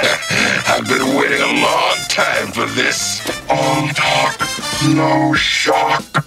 I've been waiting a long time for this. All talk, no shock.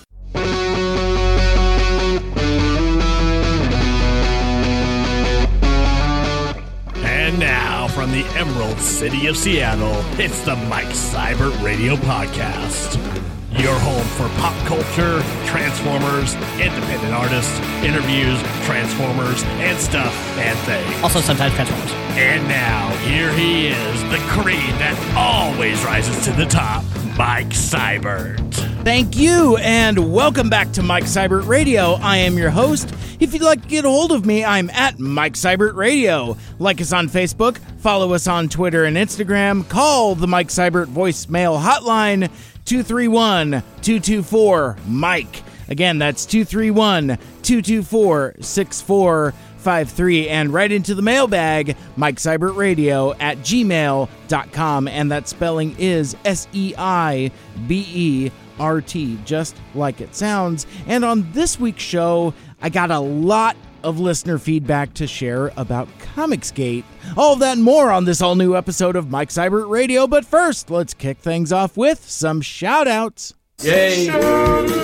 And now, from the Emerald City of Seattle, it's the Mike Seibert Radio Podcast. Your home for pop culture, Transformers, independent artists, interviews, Transformers, and stuff and things. Also, sometimes Transformers. And now, here he is, the creed that always rises to the top, Mike Seibert. Thank you, and welcome back to Mike Seibert Radio. I am your host. If you'd like to get a hold of me, I'm at Mike Seibert Radio. Like us on Facebook, follow us on Twitter and Instagram, call the Mike Seibert voicemail hotline 231 224 Mike. Again, that's 231 224 6453. And right into the mailbag, Mike Seibert Radio at gmail.com. And that spelling is S E I B E R T, just like it sounds. And on this week's show, I got a lot of listener feedback to share about Comicsgate. All of that and more on this all new episode of Mike Seibert Radio. But first, let's kick things off with some shout outs. Yay!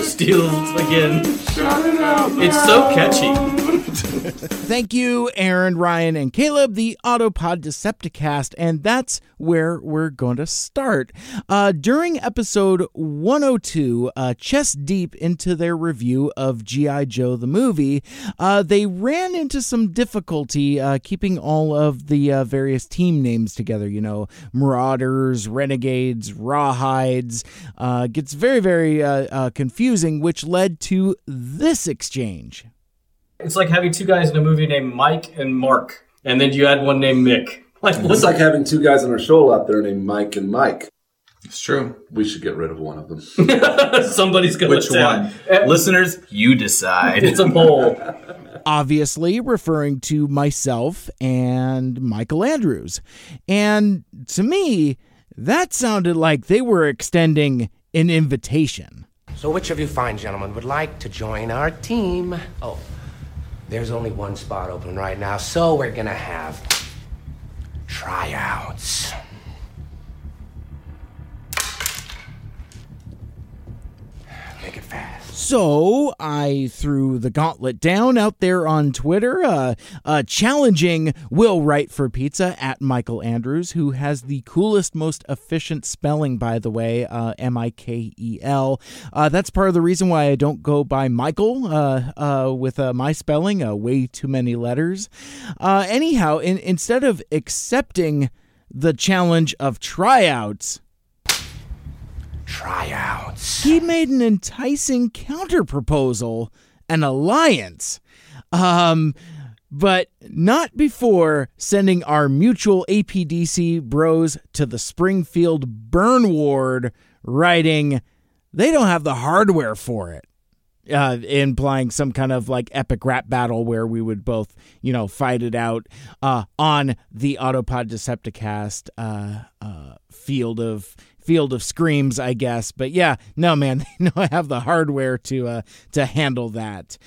Steals again. It's so catchy. Thank you, Aaron, Ryan, and Caleb, the Autopod Decepticast, and that's where we're going to start. Uh, during episode 102, uh, chest deep into their review of G.I. Joe the movie, uh, they ran into some difficulty uh, keeping all of the uh, various team names together. You know, Marauders, Renegades, Rawhides. Uh, gets very, very confusing, which led to this exchange. It's like having two guys in a movie named Mike and Mark, and then you add one named Mick. Like, It's like having two guys on our show out there named Mike and Mike. It's true. We should get rid of one of them. somebody's gonna Which down. one? Eh, Listeners, you decide. It's a poll. obviously referring to myself and Mikel Andrews. And to me, that sounded like they were extending an invitation. So, which of you fine gentlemen would like to join our team? Oh, there's only one spot open right now, so we're gonna have tryouts. Make it fast. So I threw the gauntlet down out there on Twitter, uh, uh, challenging Will Write for Pizza at Mikel Andrews, who has the coolest, most efficient spelling, by the way, uh, M I K E L. Uh, that's part of the reason why I don't go by Michael uh, with my spelling, way too many letters. Anyhow, in, instead of accepting the challenge of tryouts, Tryouts. he made an enticing counterproposal, an alliance. Um, but not before sending our mutual APDC bros to the Springfield burn ward, writing, they don't have the hardware for it. Uh, implying some kind of like epic rap battle where we would both, you know, fight it out uh, on the Autopod Decepticast uh, uh, field of field of screams, I guess. But yeah, no, man, they know I have the hardware to uh, to handle that.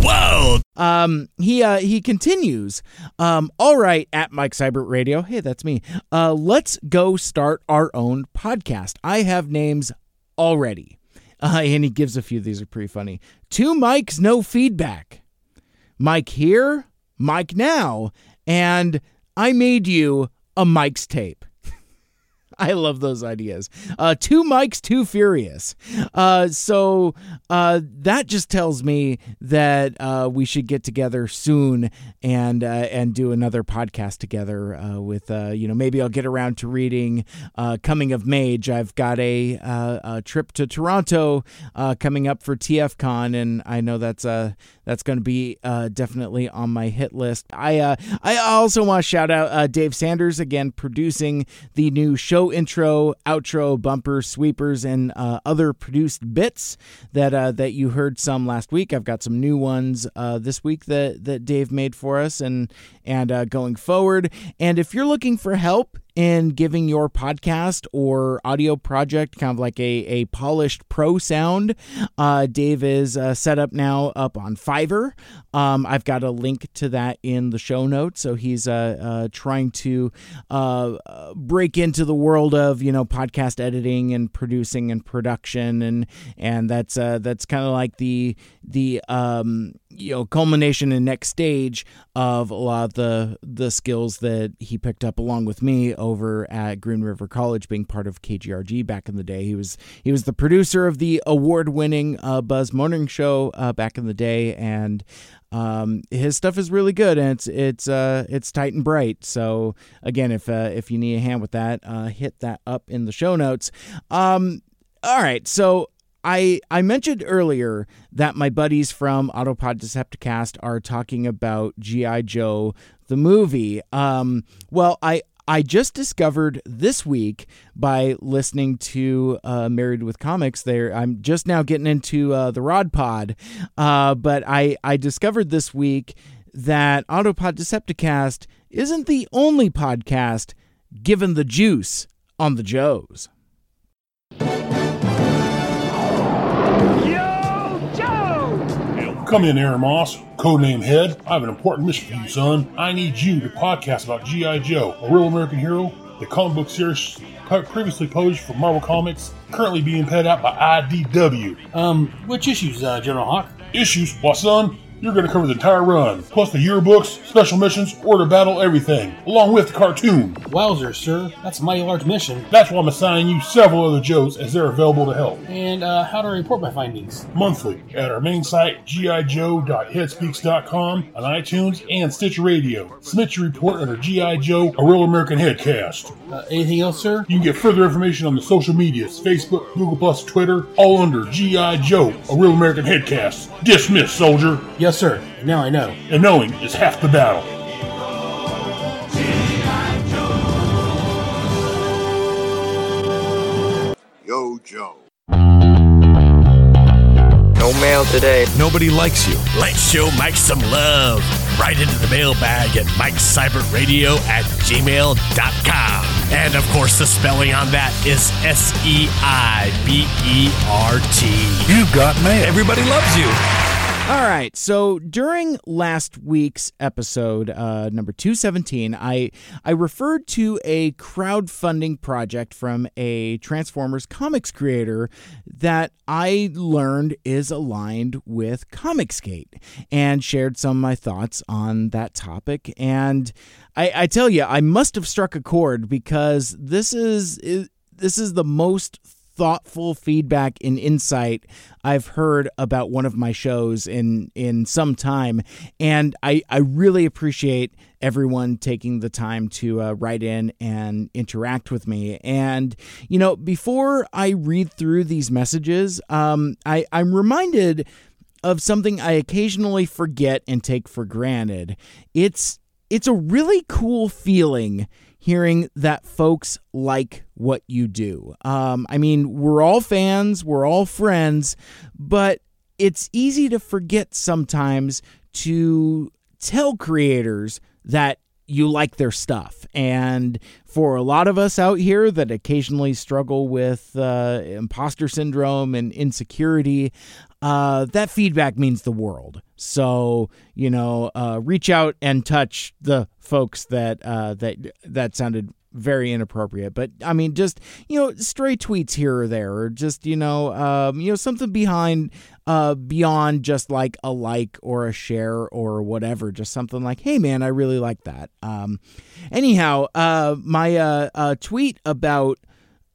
Whoa! Um, he uh, he continues. Um, all right, at Mike Seibert Radio. Hey, that's me. Uh, let's go start our own podcast. I have names already. Uh, and he gives a few. These are pretty funny. Two mics, no feedback. Mike here, Mike now, and I made you a Mike's tape. I love those ideas. Uh, two mics, too furious. Uh, so uh, that just tells me that uh, we should get together soon and uh, and do another podcast together. Uh, with you know maybe I'll get around to reading Coming of Mage. I've got a, a trip to Toronto coming up for TFCon, and I know that's uh, that's going to be definitely on my hit list. I I also want to shout out Dave Sanders again producing the new show intro, outro, bumper, sweepers, and uh, other produced bits that uh, that you heard some last week. I've got some new ones uh, this week that that Dave made for us, and and uh, going forward. And if you're looking for help in giving your podcast or audio project kind of like a, a polished pro sound, uh, Dave is uh, set up now up on Fiverr. Um, I've got a link to that in the show notes. So he's uh, uh trying to uh, break into the world of you know podcast editing and producing and production, and and that's uh, that's kind of like the the um, you know culmination and next stage of a lot of the the skills that he picked up along with me over at Green River College, being part of KGRG back in the day. He was he was the producer of the award winning uh, Buzz Morning Show uh, back in the day, and um, his stuff is really good and it's it's uh, it's tight and bright. So again, if uh, if you need a hand with that, uh, hit that up in the show notes. Um, all right, so I I mentioned earlier that my buddies from Autopod Decepticast are talking about GI Joe the movie. Um, well, I I just discovered this week by listening to uh, Married with Comics. There, I'm just now getting into uh, the Rod Pod, uh, but I I discovered this week that Autopod Decepticast isn't the only podcast given the juice on the Joes. Come in, Aaron Moss, codename Head. I have an important mission for you, son. I need you to podcast about G.I. Joe, a real American hero, the comic book series previously published for Marvel Comics, currently being put out by IDW. Um, which issues, uh, General Hawk? Issues? Well, son, you're going to cover the entire run, plus the yearbooks, special missions, order battle, everything, along with the cartoon. Wowzer, sir. That's a mighty large mission. That's why I'm assigning you several other Joes as they're available to help. And uh, how do I report my findings? Monthly at our main site, gijoe.headspeaks.com, on iTunes and Stitcher Radio. Submit your report under G.I. Joe, a real American headcast. Uh, anything else, sir? You can get further information on the social medias Facebook, Google, Plus, Twitter, all under G.I. Joe, a real American headcast. Dismiss, soldier. Yes, sir. Now I know. And knowing is half the battle. Yo, Joe. No mail today. Nobody likes you. Let's show Mike some love. Right into the mailbag at MikeSeibertRadio at gmail.com. And of course, the spelling on that is S E I B E R T. You've got mail. Everybody loves you. All right. So during last week's episode, uh, number 217, I, I referred to a crowdfunding project from a Transformers comics creator that I learned is aligned with Comicsgate and shared some of my thoughts on that topic. And I, I tell you, I must have struck a chord because this is, is this is the most thoughtful feedback and insight I've heard about one of my shows in in some time, and I I really appreciate everyone taking the time to uh, write in and interact with me. And you know, before I read through these messages, um, I I'm reminded of something I occasionally forget and take for granted. It's it's a really cool feeling hearing that folks like what you do. Um, I mean, we're all fans, we're all friends, but it's easy to forget sometimes to tell creators that you like their stuff. And for a lot of us out here that occasionally struggle with uh, imposter syndrome and insecurity, uh, that feedback means the world. So you know, uh, reach out and touch the folks that uh, that that sounded very inappropriate. But I mean, just you know, stray tweets here or there, or just you know, um, you know, something behind, uh, beyond just like a like or a share or whatever. Just something like, hey man, I really like that. Um, anyhow, uh, my uh, uh tweet about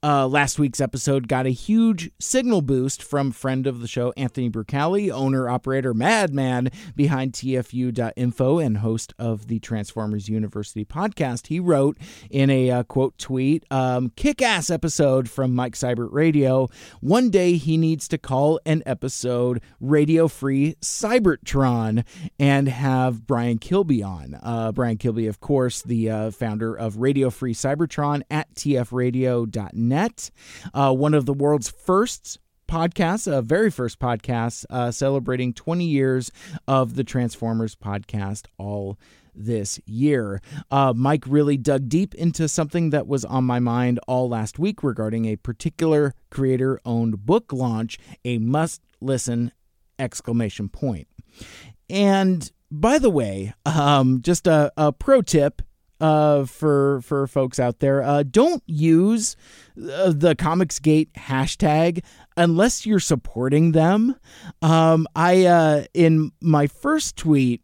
uh, last week's episode got a huge signal boost from friend of the show, Anthony Bracali, owner, operator, madman behind TFU.info and host of the Transformers University podcast. He wrote in a uh, quote tweet, um, kick ass episode from Mike Seibert Radio. One day he needs to call an episode Radio Free Cybertron and have Brian Kilby on. Uh, Brian Kilby, of course, the uh, founder of Radio Free Cybertron at tfradio.net uh, one of the world's first podcast, a very first podcast, uh, celebrating 20 years of the Transformers podcast all this year. Uh, Mike really dug deep into something that was on my mind all last week regarding a particular creator owned book launch, a must listen exclamation point. And by the way, um, just a, a pro tip uh, for for folks out there, uh, don't use uh, the Comicsgate hashtag unless you're supporting them. Um, I uh, in my first tweet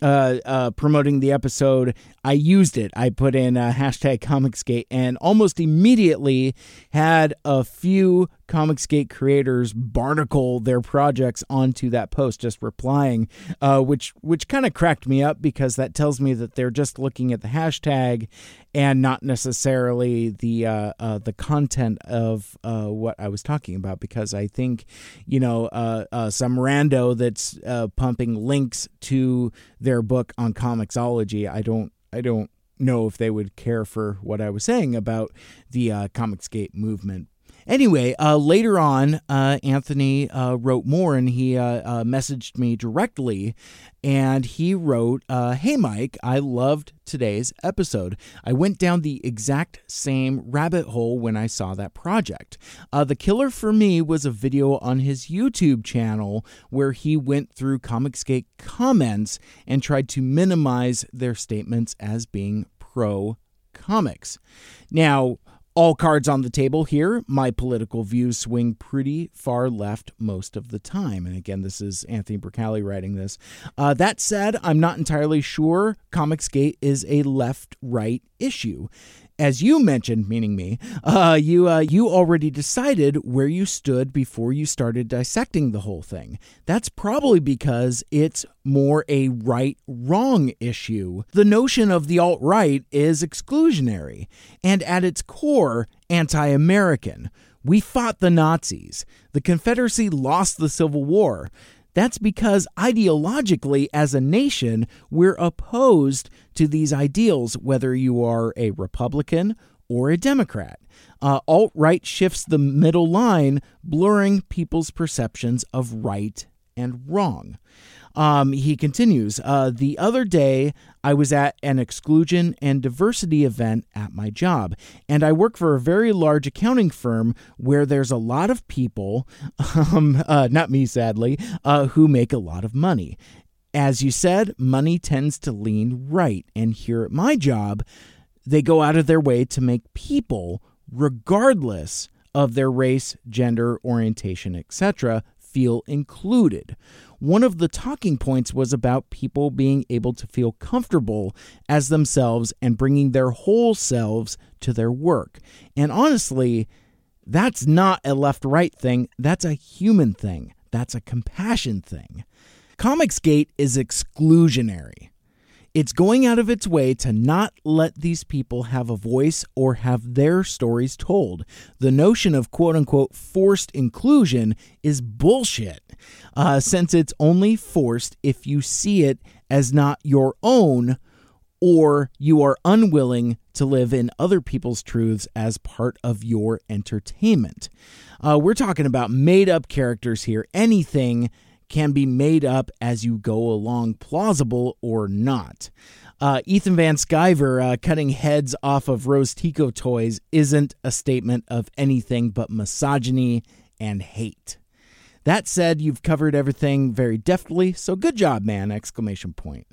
uh, uh, promoting the episode, I used it. I put in a hashtag Comicsgate and almost immediately had a few Comicsgate creators barnacle their projects onto that post, just replying, uh, which which kind of cracked me up because that tells me that they're just looking at the hashtag and not necessarily the uh, uh, the content of uh, what I was talking about. Because I think, you know, uh, uh, some rando that's pumping links to their book on Comixology, I don't I don't know if they would care for what I was saying about the uh, Comicsgate movement. Anyway, uh, later on, uh, Anthony uh, wrote more and he uh, uh, messaged me directly and he wrote, uh, Hey, Mike, I loved today's episode. I went down the exact same rabbit hole when I saw that project. the killer for me was a video on his YouTube channel where he went through Comicsgate comments and tried to minimize their statements as being pro comics. Now, all cards on the table here. My political views swing pretty far left most of the time. And again, this is Anthony Bracali writing this. Uh, that said, I'm not entirely sure Comicsgate is a left right issue as you mentioned, meaning me, uh, you uh, you already decided where you stood before you started dissecting the whole thing. That's probably because it's more a right wrong issue. The notion of the alt right is exclusionary and at its core anti American. We fought the Nazis. The Confederacy lost the Civil War. That's because ideologically, as a nation, we're opposed to these ideals, whether you are a Republican or a Democrat. Uh, Alt right shifts the middle line, blurring people's perceptions of right and wrong. Um, he continues uh, The other day, I was at an exclusion and diversity event at my job, and I work for a very large accounting firm where there's a lot of people, um, uh, not me sadly, uh, who make a lot of money. As you said, money tends to lean right, and here at my job, they go out of their way to make people, regardless of their race, gender, orientation, etc., feel included. One of the talking points was about people being able to feel comfortable as themselves and bringing their whole selves to their work. And honestly, that's not a left right thing, that's a human thing, that's a compassion thing. Comicsgate is exclusionary. It's going out of its way to not let these people have a voice or have their stories told. The notion of quote unquote forced inclusion is bullshit, uh, since it's only forced if you see it as not your own or you are unwilling to live in other people's truths as part of your entertainment. Uh, we're talking about made up characters here. Anything can be made up as you go along, plausible or not. Uh, Ethan Van Sciver uh, cutting heads off of Rose Tico toys isn't a statement of anything but misogyny and hate. That said, you've covered everything very deftly, so good job, man! Exclamation point.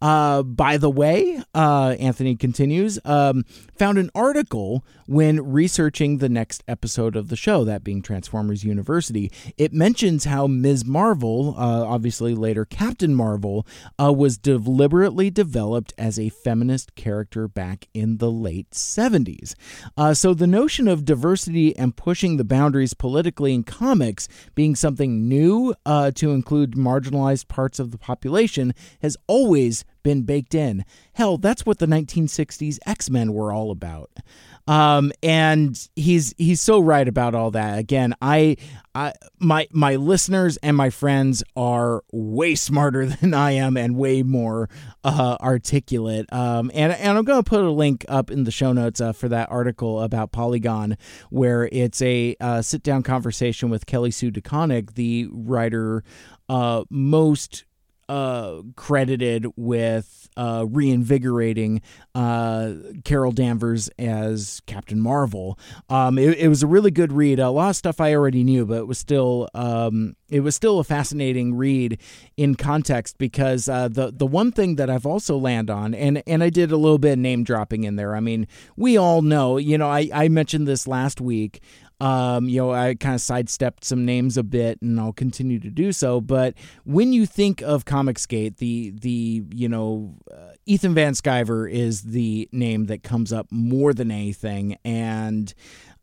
Uh, by the way, uh, Anthony continues, um, found an article when researching the next episode of the show, that being Transformers University. It mentions how Ms. Marvel, uh, obviously later Captain Marvel, uh, was deliberately developed as a feminist character back in the late 70s. Uh, so the notion of diversity and pushing the boundaries politically in comics being something new uh, to include marginalized parts of the population has always been baked in. Hell, that's what the 1960s X-Men were all about. Um, and he's he's so right about all that. Again, I, I my my listeners and my friends are way smarter than I am and way more uh, articulate. Um, and and I'm gonna put a link up in the show notes uh, for that article about Polygon, where it's a uh, sit down conversation with Kelly Sue DeConnick, the writer uh, most uh, credited with uh, reinvigorating uh, Carol Danvers as Captain Marvel. Um, it, it, was a really good read. A lot of stuff I already knew, but it was still um, it was still a fascinating read in context because uh, the the one thing that I've also land on and and I did a little bit of name dropping in there. I mean, we all know, you know, I I mentioned this last week. Um, you know, I kind of sidestepped some names a bit, and I'll continue to do so. But when you think of Comicsgate, the the you know, uh, Ethan Van Sciver is the name that comes up more than anything, and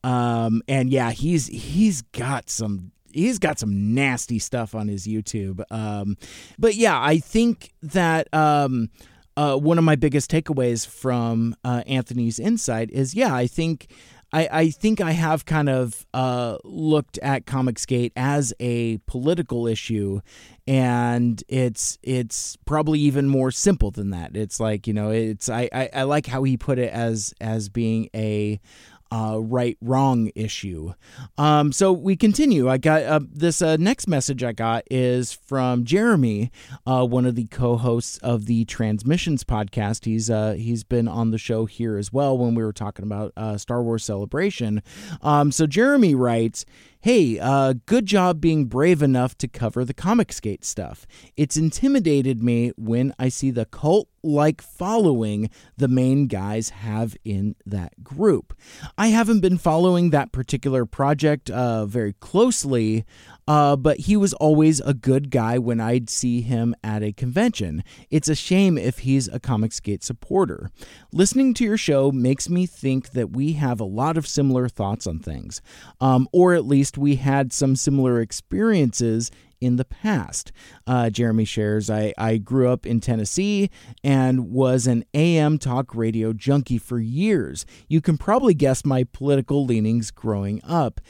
um, and yeah, he's he's got some he's got some nasty stuff on his YouTube. Um, but yeah, I think that um, uh, one of my biggest takeaways from uh, Anthony's insight is yeah, I think I, I think I have kind of uh, looked at Comicsgate as a political issue, and it's it's probably even more simple than that. It's like you know, it's I, I, I like how he put it as as being a uh, right wrong issue. Um, so we continue. I got uh, this uh, next message I got is from Jeremy, uh, one of the co-hosts of the Transmissions podcast. He's uh, he's been on the show here as well when we were talking about uh, Star Wars Celebration. Um, so Jeremy writes. Hey, uh, good job being brave enough to cover the Comicsgate stuff. It's intimidated me when I see the cult like following the main guys have in that group. I haven't been following that particular project uh, very closely, uh, but he was always a good guy when I'd see him at a convention. It's a shame if he's a Comicsgate supporter. Listening to your show makes me think that we have a lot of similar thoughts on things, um, or at least we had some similar experiences in the past. Uh, Jeremy shares, I, I grew up in Tennessee and was an AM talk radio junkie for years. You can probably guess my political leanings growing up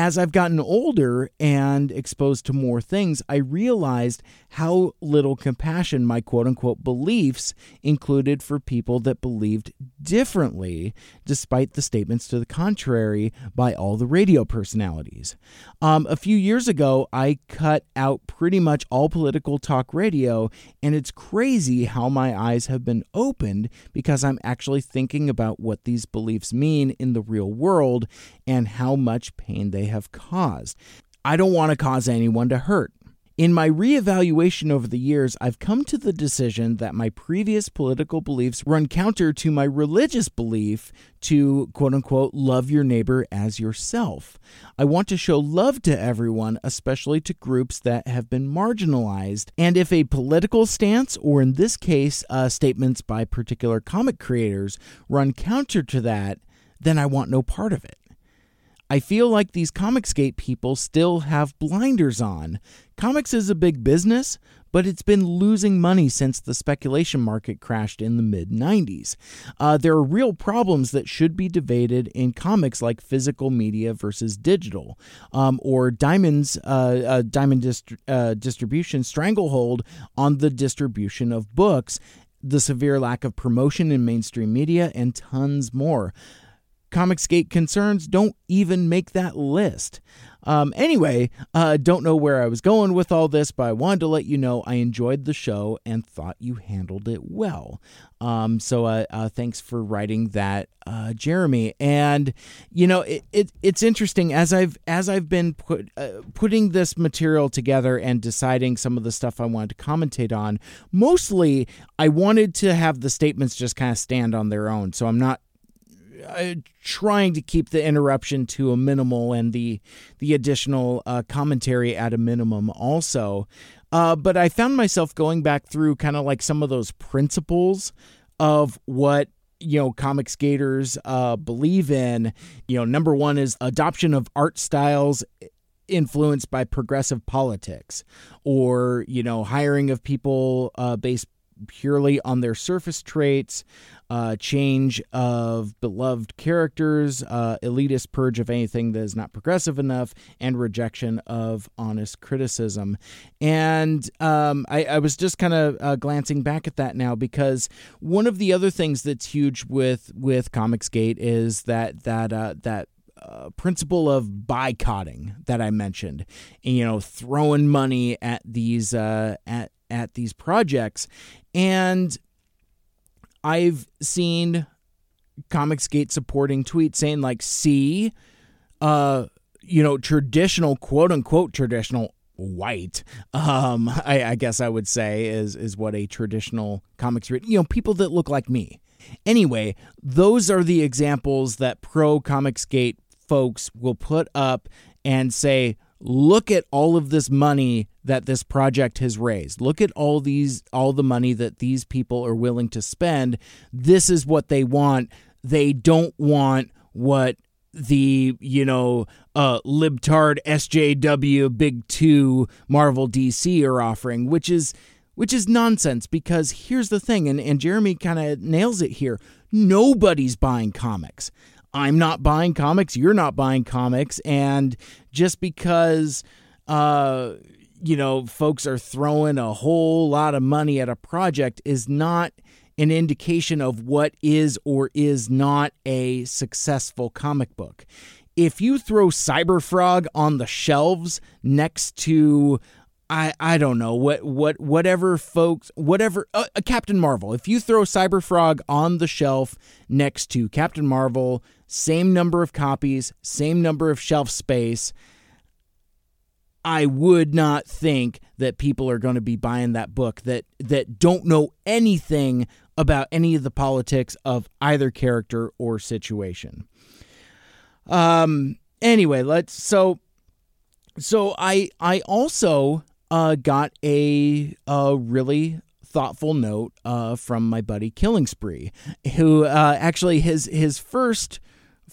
as I've gotten older and exposed to more things, I realized how little compassion my quote unquote beliefs included for people that believed differently, despite the statements to the contrary by all the radio personalities. Um, a few years ago, I cut out pretty much all political talk radio, and it's crazy how my eyes have been opened because I'm actually thinking about what these beliefs mean in the real world and how much pain they have caused. I don't want to cause anyone to hurt. In my reevaluation over the years, I've come to the decision that my previous political beliefs run counter to my religious belief to quote unquote love your neighbor as yourself. I want to show love to everyone, especially to groups that have been marginalized. And if a political stance, or in this case, uh, statements by particular comic creators, run counter to that, then I want no part of it. I feel like these Comicsgate people still have blinders on. Comics is a big business, but it's been losing money since the speculation market crashed in the mid 90s. Uh, there are real problems that should be debated in comics like physical media versus digital, um, or Diamond's uh, uh, Diamond dist- uh, distribution stranglehold on the distribution of books, the severe lack of promotion in mainstream media, and tons more. Comicsgate concerns don't even make that list. Um, anyway, uh, don't know where I was going with all this, but I wanted to let you know I enjoyed the show and thought you handled it well. Um, so uh, uh, thanks for writing that, uh, Jeremy. And you know, it, it, it's interesting as I've as I've been put, uh, putting this material together and deciding some of the stuff I wanted to commentate on. Mostly, I wanted to have the statements just kind of stand on their own, so I'm not uh, trying to keep the interruption to a minimal and the the additional uh, commentary at a minimum also. Uh, but I found myself going back through kind of like some of those principles of what you know Comicsgaters uh, believe in. You know, number one is adoption of art styles influenced by progressive politics, or you know, hiring of people uh, based purely on their surface traits, uh, change of beloved characters, uh, elitist purge of anything that is not progressive enough, and rejection of honest criticism. And um, I, I, was just kind of uh, glancing back at that now because one of the other things that's huge with with Comicsgate is that that uh, that uh, principle of boycotting that I mentioned, you know, throwing money at these uh, at at these projects, and I've seen Comicsgate supporting tweets saying like, "See, uh, you know, traditional quote unquote traditional white um I, I, guess i would say is is what a traditional comics read you know people that look like me. Anyway those are the examples that pro comicsgate folks will put up and say, look at all of this money that this project has raised. Look at all these all the money that these people are willing to spend. This is what they want. They don't want what the you know uh libtard SJW big 2 Marvel DC are offering which is which is nonsense because here's the thing and and Jeremy kind of nails it here nobody's buying comics I'm not buying comics, you're not buying comics, and just because uh you know folks are throwing a whole lot of money at a project is not an indication of what is or is not a successful comic book. If you throw Cyberfrog on the shelves next to I I don't know what what whatever folks whatever uh, uh, Captain Marvel. If you throw Cyberfrog on the shelf next to Captain Marvel, same number of copies, same number of shelf space, I would not think that people are going to be buying that book that that don't know anything about any of the politics of either character or situation. Um anyway, let's so so I I also uh, got a, a really thoughtful note uh, from my buddy Killing Spree, who uh, actually his his first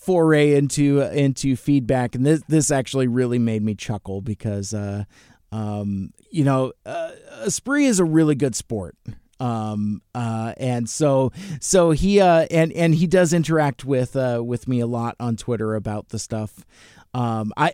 foray into into feedback, and this this actually really made me chuckle because uh, um, you know uh, Spree is a really good sport. Um, uh, and so, so he, uh, and, and he does interact with, uh, with me a lot on Twitter about the stuff. Um, I,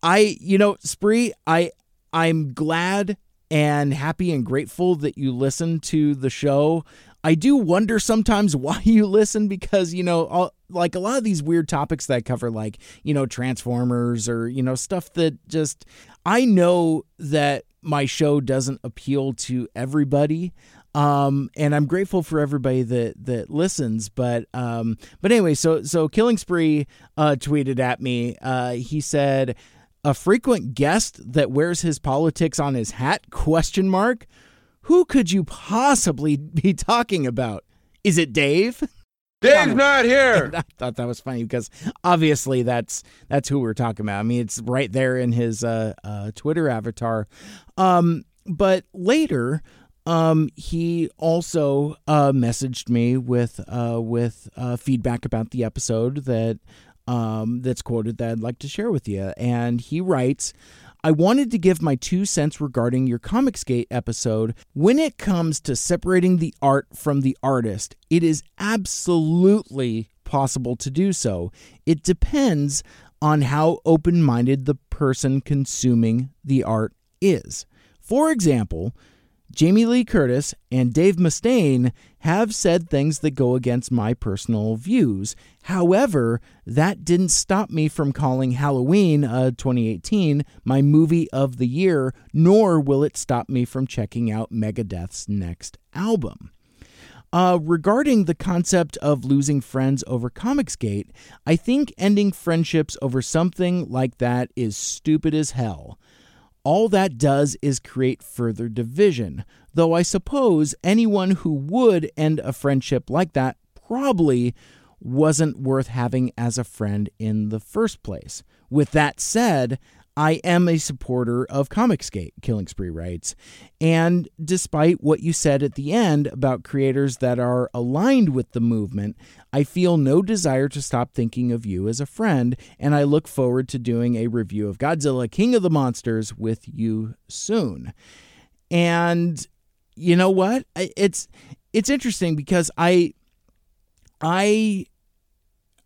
I, you know, Spree, I, I'm glad and happy and grateful that you listen to the show. I do wonder sometimes why you listen because, you know, all, like a lot of these weird topics that I cover, like, you know, Transformers or, you know, stuff that just, I know that my show doesn't appeal to everybody. Um, and I'm grateful for everybody that that listens. But um, but anyway, so so Killing Spree uh, tweeted at me. Uh, he said, a frequent guest that wears his politics on his hat question mark who could you possibly be talking about is it dave dave's not here. I thought that was funny because obviously that's that's who we're talking about. I mean it's right there in his uh, uh, twitter avatar. Um, but later um, he also uh, messaged me with uh, with uh, feedback about the episode that um, that's quoted that I'd like to share with you. And he writes, I wanted to give my two cents regarding your Comicsgate episode. When it comes to separating the art from the artist, it is absolutely possible to do so. It depends on how open minded the person consuming the art is. For example, Jamie Lee Curtis and Dave Mustaine have said things that go against my personal views. However, that didn't stop me from calling Halloween uh, 2018 my movie of the year, nor will it stop me from checking out Megadeth's next album. Uh, regarding the concept of losing friends over Comicsgate, I think ending friendships over something like that is stupid as hell all that does is create further division. Though I suppose anyone who would end a friendship like that probably wasn't worth having as a friend in the first place. With that said, I am a supporter of Comicsgate, Killing Spree writes. And despite what you said at the end about creators that are aligned with the movement, I feel no desire to stop thinking of you as a friend, and I look forward to doing a review of Godzilla King of the Monsters with you soon. And you know what? It's it's interesting because I I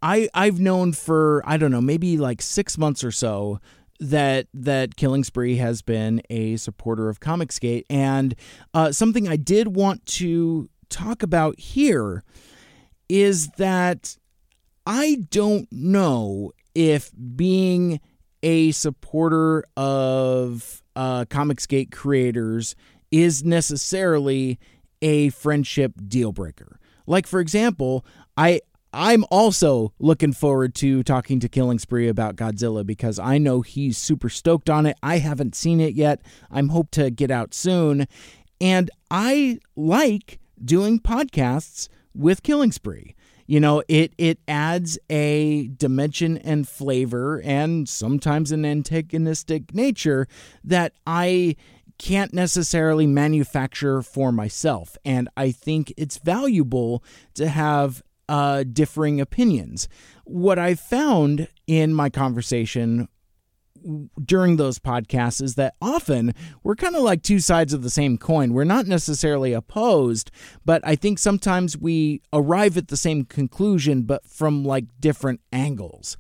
I I've known for I don't know maybe like six months or so that that Killing Spree has been a supporter of Comicsgate, and uh, something I did want to talk about here is that I don't know if being a supporter of uh, Comicsgate creators is necessarily a friendship deal breaker. Like for example, I I'm also looking forward to talking to Killing Spree about Godzilla because I know he's super stoked on it. I haven't seen it yet. I'm hope to get out soon. And I like doing podcasts with Killing Spree. You know, it it adds a dimension and flavor and sometimes an antagonistic nature that I can't necessarily manufacture for myself. And I think it's valuable to have uh, differing opinions. What I found in my conversation during those podcasts is that often we're kind of like two sides of the same coin. We're not necessarily opposed, but I think sometimes we arrive at the same conclusion, but from like different angles.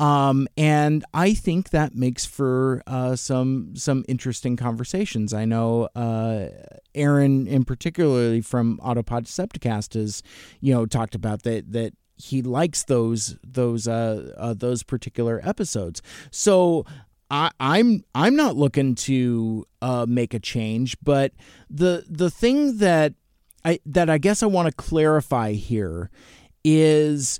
Um, and I think that makes for uh, some some interesting conversations. I know uh, Aaron, in particularly from Autopod Decepticast, has you know talked about that that he likes those those uh, uh, those particular episodes. So I, I'm I'm not looking to uh, make a change, but the the thing that I that I guess I want to clarify here is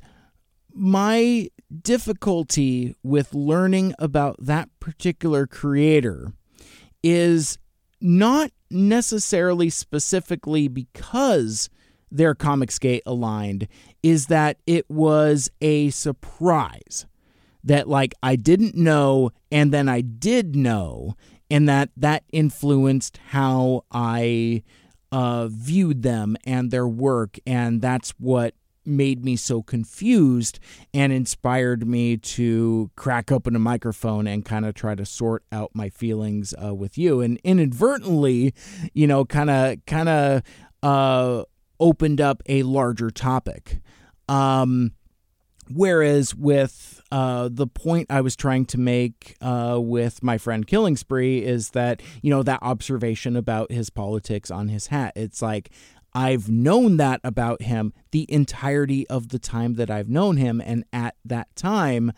my difficulty with learning about that particular creator is not necessarily specifically because they're Comicsgate aligned, is that it was a surprise that like I didn't know and then I did know and that that influenced how I uh, viewed them and their work and that's what made me so confused and inspired me to crack open a microphone and kind of try to sort out my feelings uh, with you and inadvertently you know kind of kind of uh, opened up a larger topic um, whereas with uh, the point I was trying to make uh, with my friend Killing Spree is that, you know, that observation about his politics on his hat. It's like, I've known that about him the entirety of the time that I've known him. And at that time,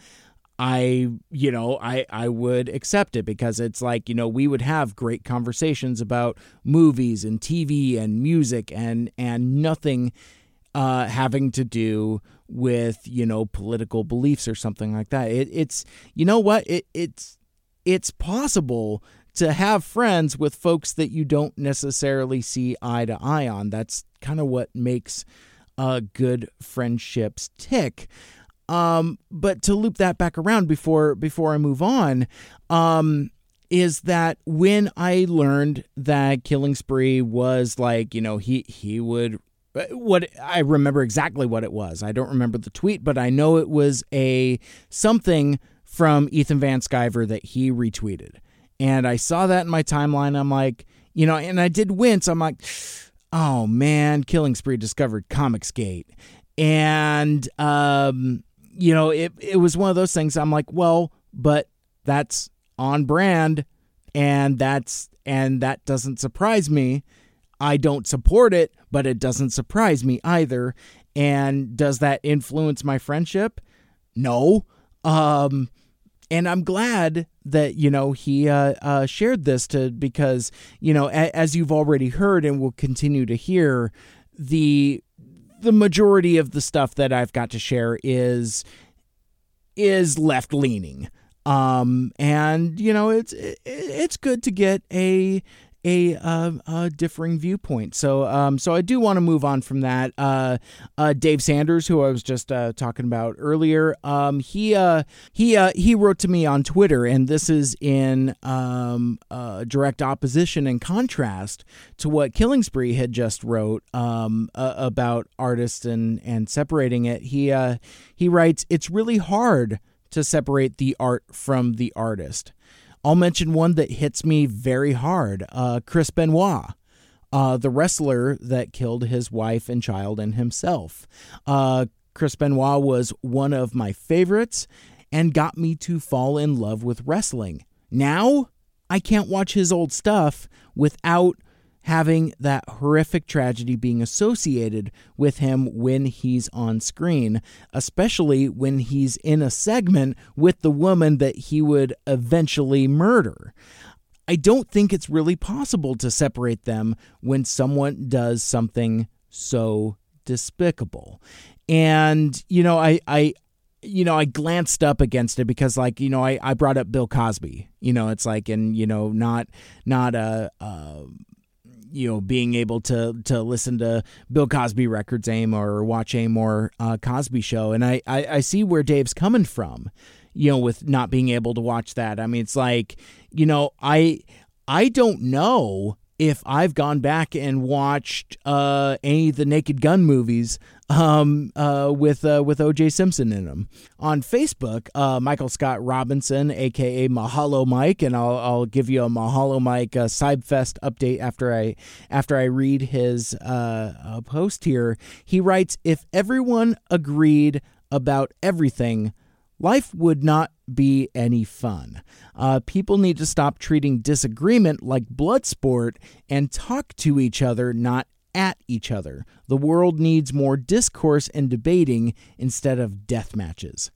I, you know, I, I would accept it because it's like, you know, we would have great conversations about movies and TV and music and, and nothing uh, having to do with, you know, political beliefs or something like that. It, it's, you know what? It, it's, it's possible to have friends with folks that you don't necessarily see eye to eye on. That's kind of what makes uh, good friendships tick. Um, but to loop that back around before before I move on, um, is that when I learned that Killing Spree was like, you know, he he would what I remember exactly what it was. I don't remember the tweet, but I know it was a something from Ethan Van Sciver that he retweeted. And I saw that in my timeline. I'm like, you know, and I did wince. I'm like, oh man, Killing Spree discovered Comicsgate. And, um, you know, it, it was one of those things. I'm like, well, but that's on brand and that's, and that doesn't surprise me. I don't support it, but it doesn't surprise me either. And does that influence my friendship? No. Um, and I'm glad that you know he uh, uh, shared this to because you know a, as you've already heard and will continue to hear the the majority of the stuff that I've got to share is is left leaning um and you know it's it, it's good to get a a, uh, a differing viewpoint. So, um, so I do want to move on from that. Uh, uh, Dave Sanders, who I was just uh, talking about earlier, um, he uh, he uh, he wrote to me on Twitter, and this is in um, direct opposition and contrast to what Killing Spree had just wrote um, about artists and and separating it. He he writes, "It's really hard." To separate the art from the artist. I'll mention one that hits me very hard uh, Chris Benoit. uh, the wrestler that killed his wife and child and himself. Uh, Chris Benoit was one of my favorites and got me to fall in love with wrestling. Now, I can't watch his old stuff without having that horrific tragedy being associated with him when he's on screen, especially when he's in a segment with the woman that he would eventually murder. I don't think it's really possible to separate them when someone does something so despicable. And, you know, I, I, you know, I glanced up against it because, like, you know, I, I brought up Bill Cosby. You know, it's like, and you know, not not a, uh, you know, being able to to listen to Bill Cosby records, aim or watch a more uh, Cosby show, and I, I I see where Dave's coming from. You know, with not being able to watch that. I mean, it's like, you know, I I don't know if I've gone back and watched uh, any of the Naked Gun movies um, uh, with uh, with O.J. Simpson in them. On Facebook, uh, Michael Scott Robinson, aka Mahalo Mike, and I'll, I'll give you a Mahalo Mike uh, Cybfest update after I after I read his uh, uh, post here. He writes, "If everyone agreed about everything." life would not be any fun. Uh, people need to stop treating disagreement like blood sport and talk to each other, not at each other. The world needs more discourse and debating instead of death matches.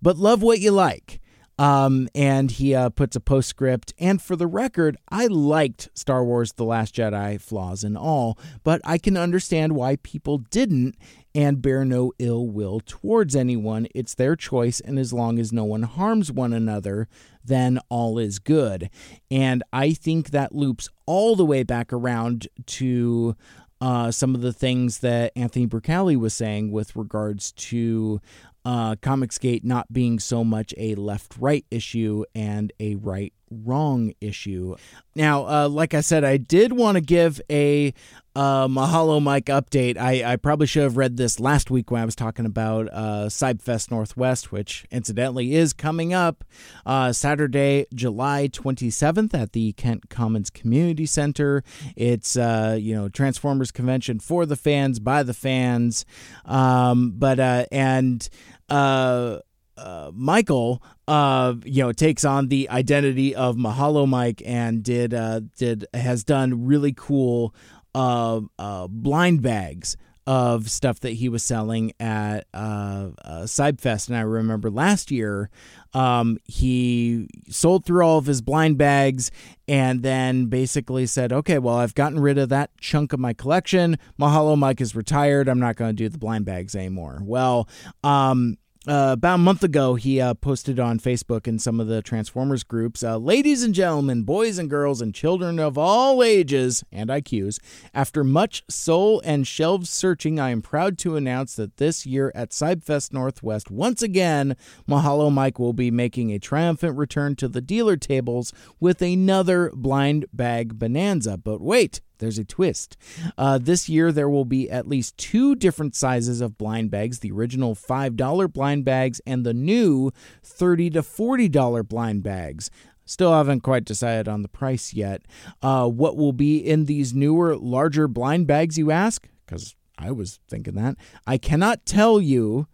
But love what you like. Um, and he uh, puts a postscript. And for the record, I liked Star Wars The Last Jedi, flaws and all, but I can understand why people didn't and bear no ill will towards anyone. It's their choice, and as long as no one harms one another, then all is good. And I think that loops all the way back around to uh, some of the things that Anthony Bracali was saying with regards to uh, Comicsgate not being so much a left right issue and a right wrong issue. Now, uh, like I said, I did want to give a uh, Mahalo Mike update. I, I probably should have read this last week when I was talking about uh, Cybfest Northwest, which incidentally is coming up uh, Saturday, July 27th at the Kent Commons Community Center. It's, uh, you know, Transformers convention for the fans, by the fans. Um, but, uh, and, uh, uh, Michael, uh, you know, takes on the identity of Mahalo Mike and did uh, did has done really cool uh, uh, blind bags of stuff that he was selling at uh, uh, Cybfest. And I remember last year, um, he sold through all of his blind bags and then basically said, okay, well, I've gotten rid of that chunk of my collection. Mahalo Mike is retired. I'm not going to do the blind bags anymore. Well, um, uh, about a month ago, he uh, posted on Facebook and some of the Transformers groups uh, Ladies and gentlemen, boys and girls, and children of all ages and IQs, after much soul and shelves searching, I am proud to announce that this year at Cybfest Northwest, once again, Mahalo Mike will be making a triumphant return to the dealer tables with another blind bag bonanza. But wait, there's a twist. Uh, this year, there will be at least two different sizes of blind bags the original $5 blind bags and the new 30 to $40 blind bags. Still haven't quite decided on the price yet. Uh, what will be in these newer, larger blind bags, you ask? Because I was thinking that. I cannot tell you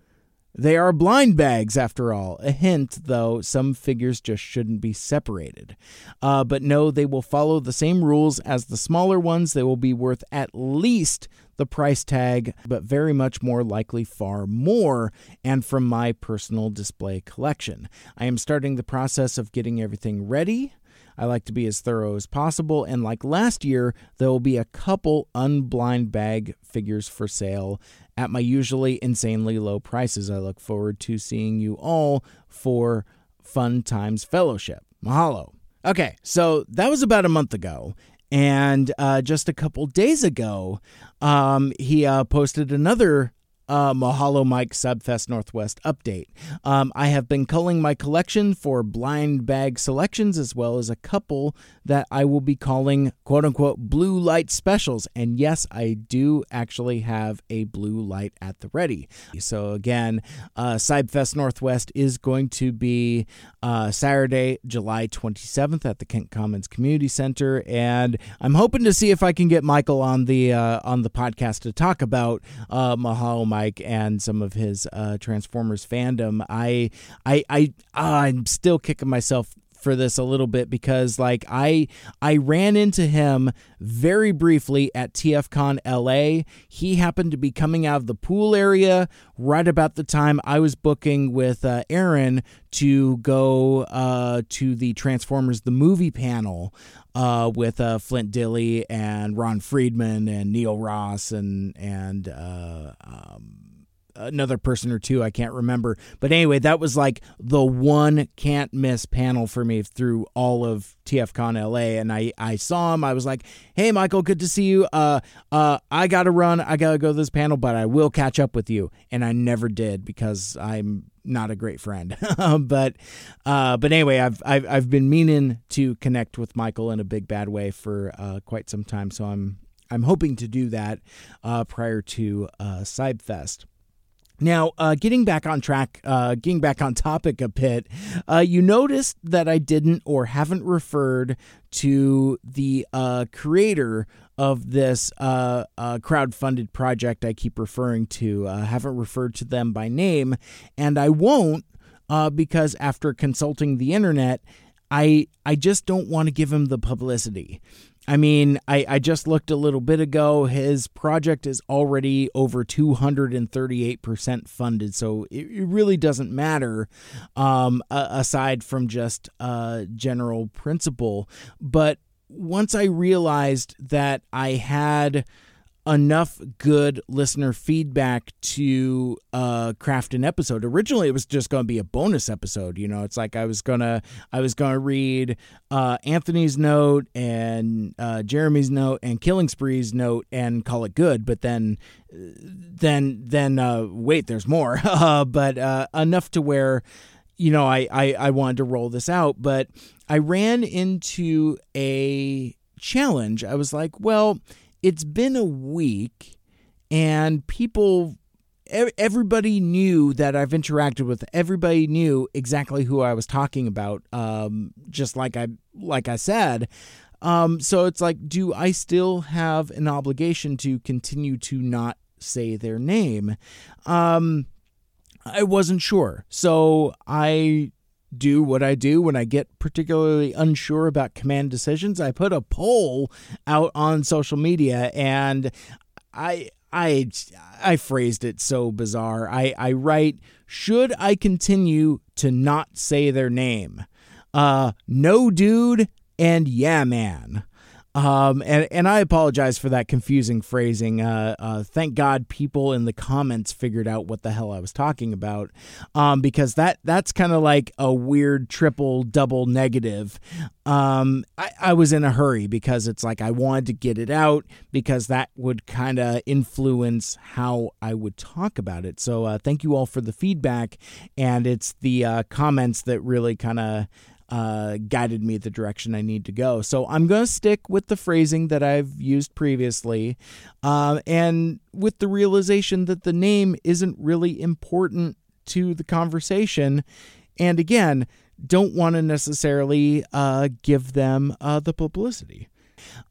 they are blind bags, after all. A hint, though, some figures just shouldn't be separated. Uh, but no, they will follow the same rules as the smaller ones. They will be worth at least the price tag, but very much more likely far more, and from my personal display collection. I am starting the process of getting everything ready. I like to be as thorough as possible, and like last year, there will be a couple unblind bag figures for sale at my usually insanely low prices. I look forward to seeing you all for Fun Times Fellowship. Mahalo. Okay, so that was about a month ago. And uh, just a couple days ago, um, he uh, posted another uh, Mahalo Mike Cybfest Northwest update. Um, I have been culling my collection for blind bag selections as well as a couple that I will be calling quote unquote blue light specials. And yes, I do actually have a blue light at the ready. So again, uh, Northwest is going to be uh, Saturday, July 27th at the Kent Commons Community Center, and I'm hoping to see if I can get Michael on the uh, on the podcast to talk about uh, Mahalo Mike and some of his uh, Transformers fandom. I I I I'm still kicking myself for this a little bit because like I I ran into him very briefly at TFCon LA. He happened to be coming out of the pool area right about the time I was booking with uh, Aaron to go uh, to the Transformers the movie panel uh, with uh, Flint Dille and Ron Friedman and Neil Ross and and uh, um, another person or two I can't remember. But anyway, that was like the one can't miss panel for me through all of TFCon LA and I I saw him. I was like, "Hey Michael, good to see you. Uh uh I got to run. I got to go to this panel, but I will catch up with you." And I never did because I'm not a great friend. but uh but anyway, I've, I've I've been meaning to connect with Michael in a big bad way for uh quite some time, so I'm I'm hoping to do that uh, prior to uh, Cybfest. Now, uh, getting back on track, uh, getting back on topic a bit, uh, you noticed that I didn't or haven't referred to the uh, creator of this uh, uh, crowd-funded project I keep referring to. I haven't referred to them by name, and I won't because after consulting the internet, I I just don't want to give him the publicity. I mean, I, I just looked a little bit ago. His project is already over 238% funded. So it, it really doesn't matter um, aside from just uh, general principle. But once I realized that I had enough good listener feedback to uh, craft an episode. Originally, it was just going to be a bonus episode. You know, it's like I was gonna I was gonna read uh, Anthony's note and uh, Jeremy's note and Killing Spree's note and call it good. But then then then uh, wait, there's more. but uh, enough to where you know I, I I wanted to roll this out, but I ran into a challenge. I was like, well it's been a week and people everybody knew that I've interacted with. Everybody knew exactly who I was talking about. Um, just like I like I said. Um, so it's like, do I still have an obligation to continue to not say their name? Um, I wasn't sure, so I do what I do when I get particularly unsure about command decisions. I put a poll out on social media and I I I phrased it so bizarre. I, I write, should I continue to not say their name? Uh no dude and yeah man. Um, and, and I apologize for that confusing phrasing. Uh, uh, thank God people in the comments figured out what the hell I was talking about. Um, because that that's kind of like a weird triple double negative. Um, I, I was in a hurry because it's like I wanted to get it out because that would kind of influence how I would talk about it. So uh, thank you all for the feedback. And it's the uh, comments that really kind of uh, guided me the direction I need to go. So I'm going to stick with the phrasing that I've used previously, uh, and with the realization that the name isn't really important to the conversation. And again, don't want to necessarily uh, give them uh, the publicity.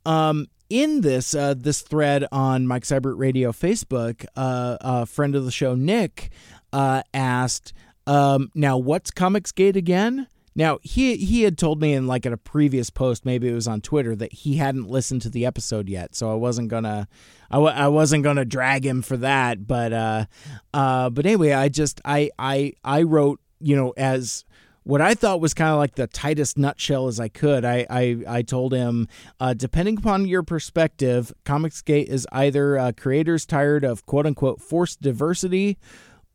Um, in this uh, this thread on Mike Seibert Radio Facebook, uh, a friend of the show, Nick, uh, asked, um, "Now, what's Comicsgate again?" Now he he had told me in like at a previous post, maybe it was on Twitter, that he hadn't listened to the episode yet. So I wasn't gonna, I w- I wasn't gonna drag him for that. But uh, uh, but anyway, I just I I I wrote you know as what I thought was kind of like the tightest nutshell as I could. I I, I told him, uh, depending upon your perspective, Comicsgate is either uh, creators tired of quote unquote forced diversity,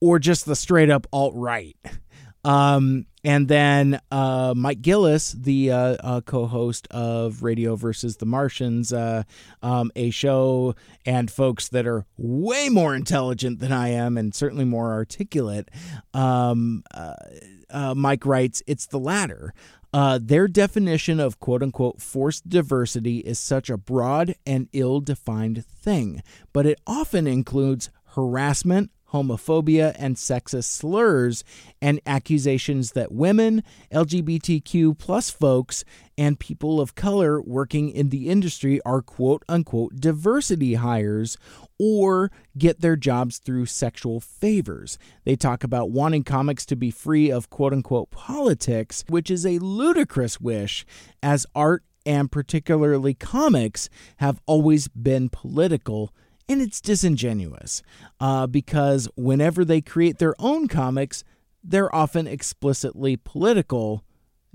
or just the straight up alt right. Um, and then uh, Mike Gillis, the uh, uh, co-host of Radio versus the Martians, uh, um, a show and folks that are way more intelligent than I am and certainly more articulate. Um, uh, uh, Mike writes, "It's the latter." Their definition of quote unquote forced diversity is such a broad and ill defined thing, but it often includes harassment, homophobia, and sexist slurs, and accusations that women, LGBTQ plus folks, and people of color working in the industry are quote unquote diversity hires or get their jobs through sexual favors. They talk about wanting comics to be free of quote unquote politics, which is a ludicrous wish, as art and particularly comics have always been political and it's disingenuous uh, because whenever they create their own comics, they're often explicitly political,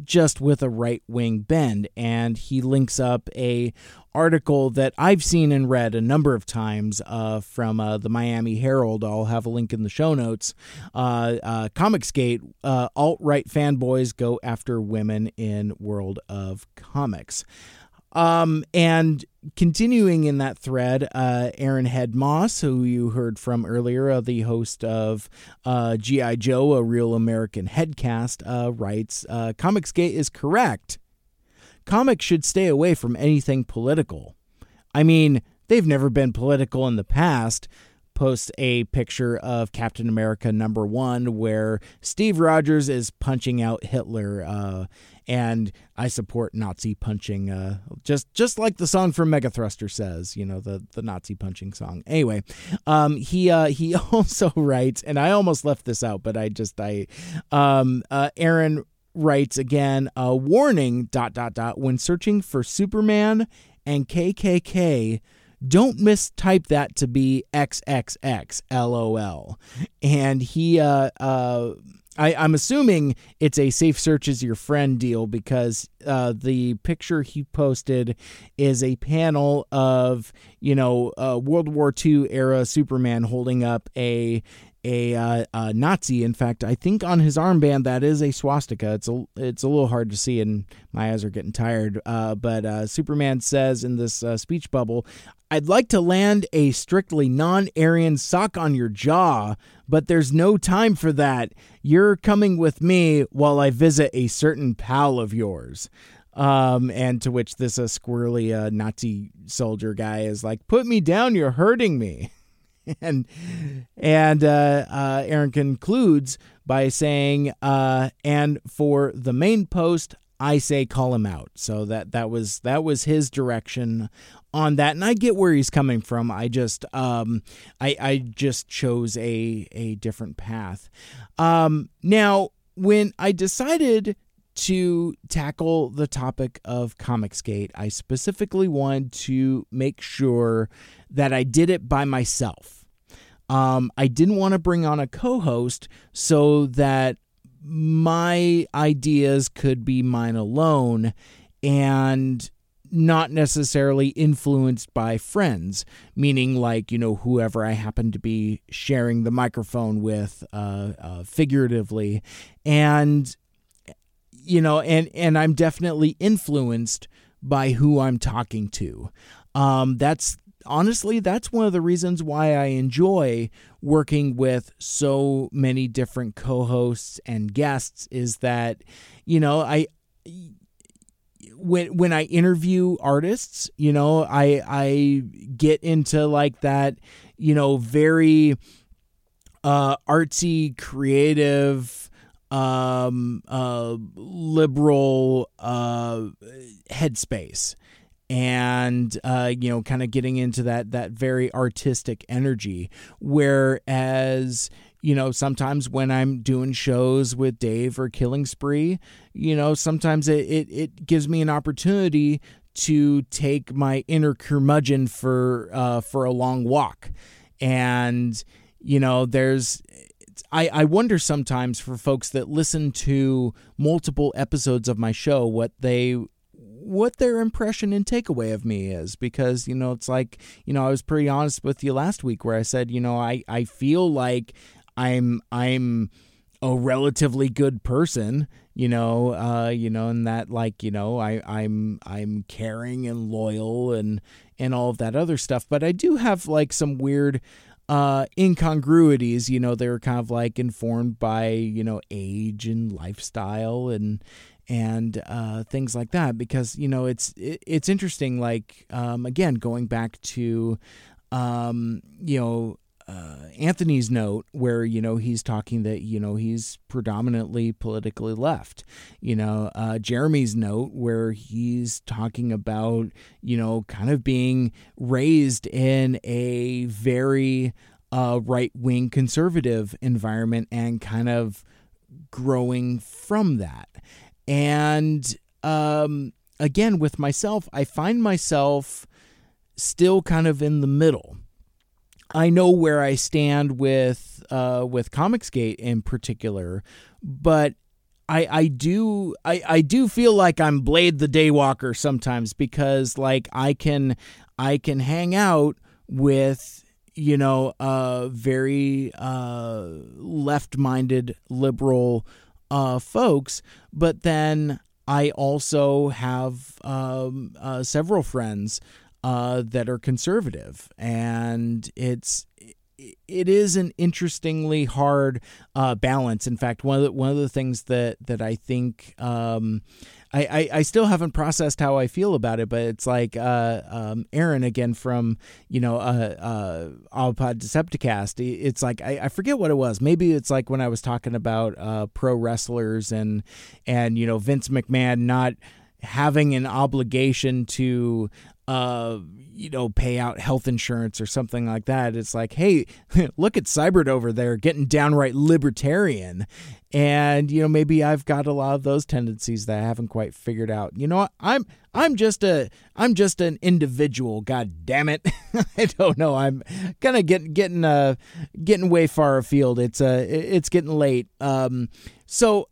just with a right wing bend. And he links up a article that I've seen and read a number of times uh, from uh, the Miami Herald. I'll have a link in the show notes. Uh, uh Comicsgate, uh, alt right fanboys go after women in world of comics. Um, and continuing in that thread, uh, Aaron Head Moss, who you heard from earlier, uh, the host of uh, G.I. Joe, a real American headcast, uh, writes uh, Comicsgate is correct. Comics should stay away from anything political. I mean, they've never been political in the past. Posts a picture of Captain America number one where Steve Rogers is punching out Hitler. Uh, and I support Nazi punching, uh, just just like the song from Megathruster says, you know, the the Nazi punching song. Anyway, um, he uh, he also writes, and I almost left this out, but I just I, um, uh, Aaron writes again, a warning dot dot dot when searching for Superman and KKK. Don't mistype that to be XXX, LOL. And he, uh, uh, I, am assuming it's a safe search as your friend deal because uh, the picture he posted is a panel of you know uh, World War II era Superman holding up a a, uh, a, Nazi. In fact, I think on his armband that is a swastika. It's a it's a little hard to see, and my eyes are getting tired. Uh, but uh, Superman says in this uh, speech bubble, "I'd like to land a strictly non-Aryan sock on your jaw, but there's no time for that. You're coming with me while I visit a certain pal of yours." Um, and to which this uh, squirrely uh, Nazi soldier guy is like, "Put me down, you're hurting me." and and uh, uh, Aaron concludes by saying, uh, "And for the main post, I say call him out." So that that was that was his direction on that, and I get where he's coming from. I just um, I I just chose a a different path. Um, now, when I decided to tackle the topic of Comicsgate, I specifically wanted to make sure that I did it by myself. Um, I didn't want to bring on a co host so that my ideas could be mine alone and not necessarily influenced by friends, meaning like, you know, whoever I happen to be sharing the microphone with uh, uh, figuratively. And, you know, and, and I'm definitely influenced by who I'm talking to. Um, that's honestly, that's one of the reasons why I enjoy working with so many different co hosts and guests is that, you know, I. When when I interview artists, you know, I I get into like that, you know, very uh artsy, creative, um uh liberal uh headspace and uh, you know kind of getting into that that very artistic energy. Whereas you know sometimes when i'm doing shows with dave or killing spree you know sometimes it, it, it gives me an opportunity to take my inner curmudgeon for uh, for a long walk. And you know there's I, I wonder sometimes for folks that listen to multiple episodes of my show what they what their impression and takeaway of me is because you know it's like you know I was pretty honest with you last week where I said you know I I feel like I'm I'm a relatively good person, you know, uh, you know, and that like, you know, I, I'm I'm caring and loyal and and all of that other stuff. But I do have like some weird uh, incongruities, you know, they're kind of like informed by, you know, age and lifestyle and and uh, things like that because you know it's it, it's interesting like um, again going back to um, you know uh, Anthony's note where you know he's talking that you know he's predominantly politically left. You know uh, Jeremy's note where he's talking about you know kind of being raised in a very uh, right wing conservative environment and kind of growing from that. And um, again, with myself, I find myself still kind of in the middle. I know where I stand with uh, with Comicsgate in particular, but I I do I, I do feel like I'm Blade the Daywalker sometimes because like I can I can hang out with you know uh very uh left-minded liberal uh folks but then I also have um, uh, several friends uh, that are conservative, and it's it is an interestingly hard uh, balance. In fact, one of the, one of the things that that I think um, I, I, I still haven't processed how I feel about it, but it's like uh, um, Aaron again from you know uh, uh, Pod Decepticast. It's like I, I forget what it was. Maybe it's like when I was talking about uh, pro wrestlers and and you know Vince McMahon not having an obligation to uh, you know, pay out health insurance or something like that. It's like, hey, look at Seibert over there getting downright libertarian. And, you know, maybe I've got a lot of those tendencies that I haven't quite figured out. You know what? I'm I'm just a I'm just an individual, god damn it. I don't know. I'm kind of getting getting uh getting way far afield. It's uh it's getting late. Um so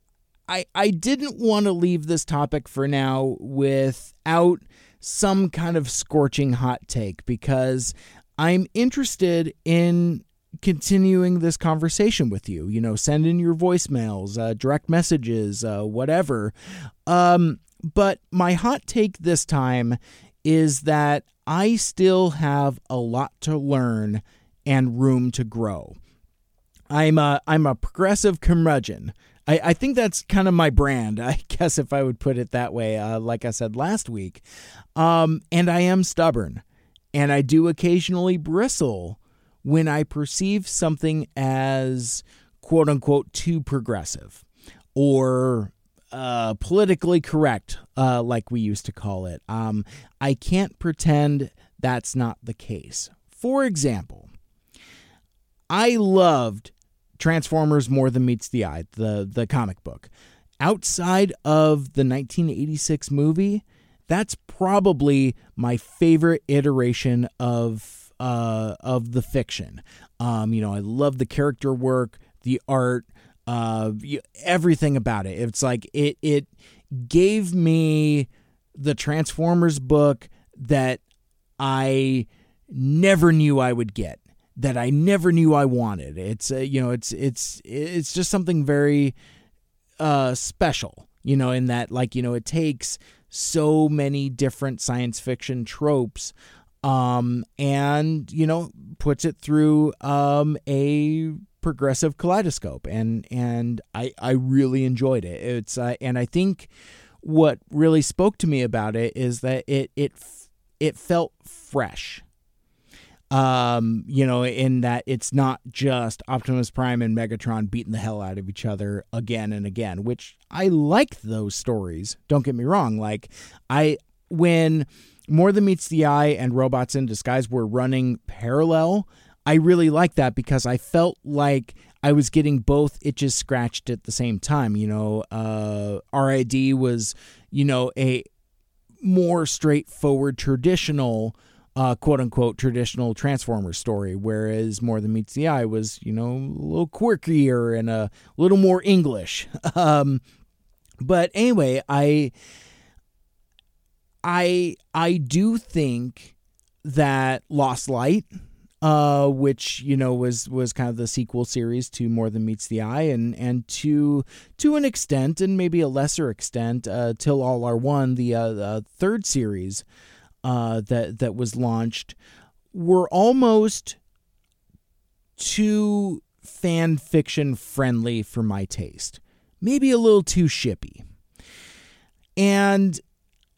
I I didn't want to leave this topic for now without some kind of scorching hot take because I'm interested in continuing this conversation with you. You know, send in your voicemails, uh, direct messages, uh, whatever. Um, but my hot take this time is that I still have a lot to learn and room to grow. I'm a I'm a progressive curmudgeon. I, I think that's kind of my brand, I guess, if I would put it that way, uh, like I said last week. Um, and I am stubborn, and I do occasionally bristle when I perceive something as quote unquote too progressive or uh, politically correct, uh, like we used to call it. Um, I can't pretend that's not the case. For example, I loved Transformers More Than Meets the Eye, the, the comic book. Outside of the 1986 movie, that's probably my favorite iteration of uh, of the fiction. Um, you know, I love the character work, the art, uh, everything about it. It's like it it gave me the Transformers book that I never knew I would get that I never knew I wanted. It's uh, you know it's it's it's just something very uh, special, you know, in that like you know it takes so many different science fiction tropes um, and you know puts it through um, a progressive kaleidoscope and and I I really enjoyed it. It's uh, and I think what really spoke to me about it is that it it it felt fresh um, you know, in that it's not just Optimus Prime and Megatron beating the hell out of each other again and again, which I like those stories. Don't get me wrong. Like, I, when More Than Meets the Eye and Robots in Disguise were running parallel, I really liked that because I felt like I was getting both itches scratched at the same time. You know, uh, RID was, you know, a more straightforward, traditional uh, quote unquote traditional Transformers story, whereas More Than Meets the Eye was, you know, a little quirkier and a little more English. Um, but anyway, I I I do think that Lost Light uh, which you know was was kind of the sequel series to More Than Meets the Eye, and and to to an extent, and maybe a lesser extent, uh, Till All Are One, the, uh, the third series uh, that that was launched, were almost too fan fiction friendly for my taste, maybe a little too shippy, and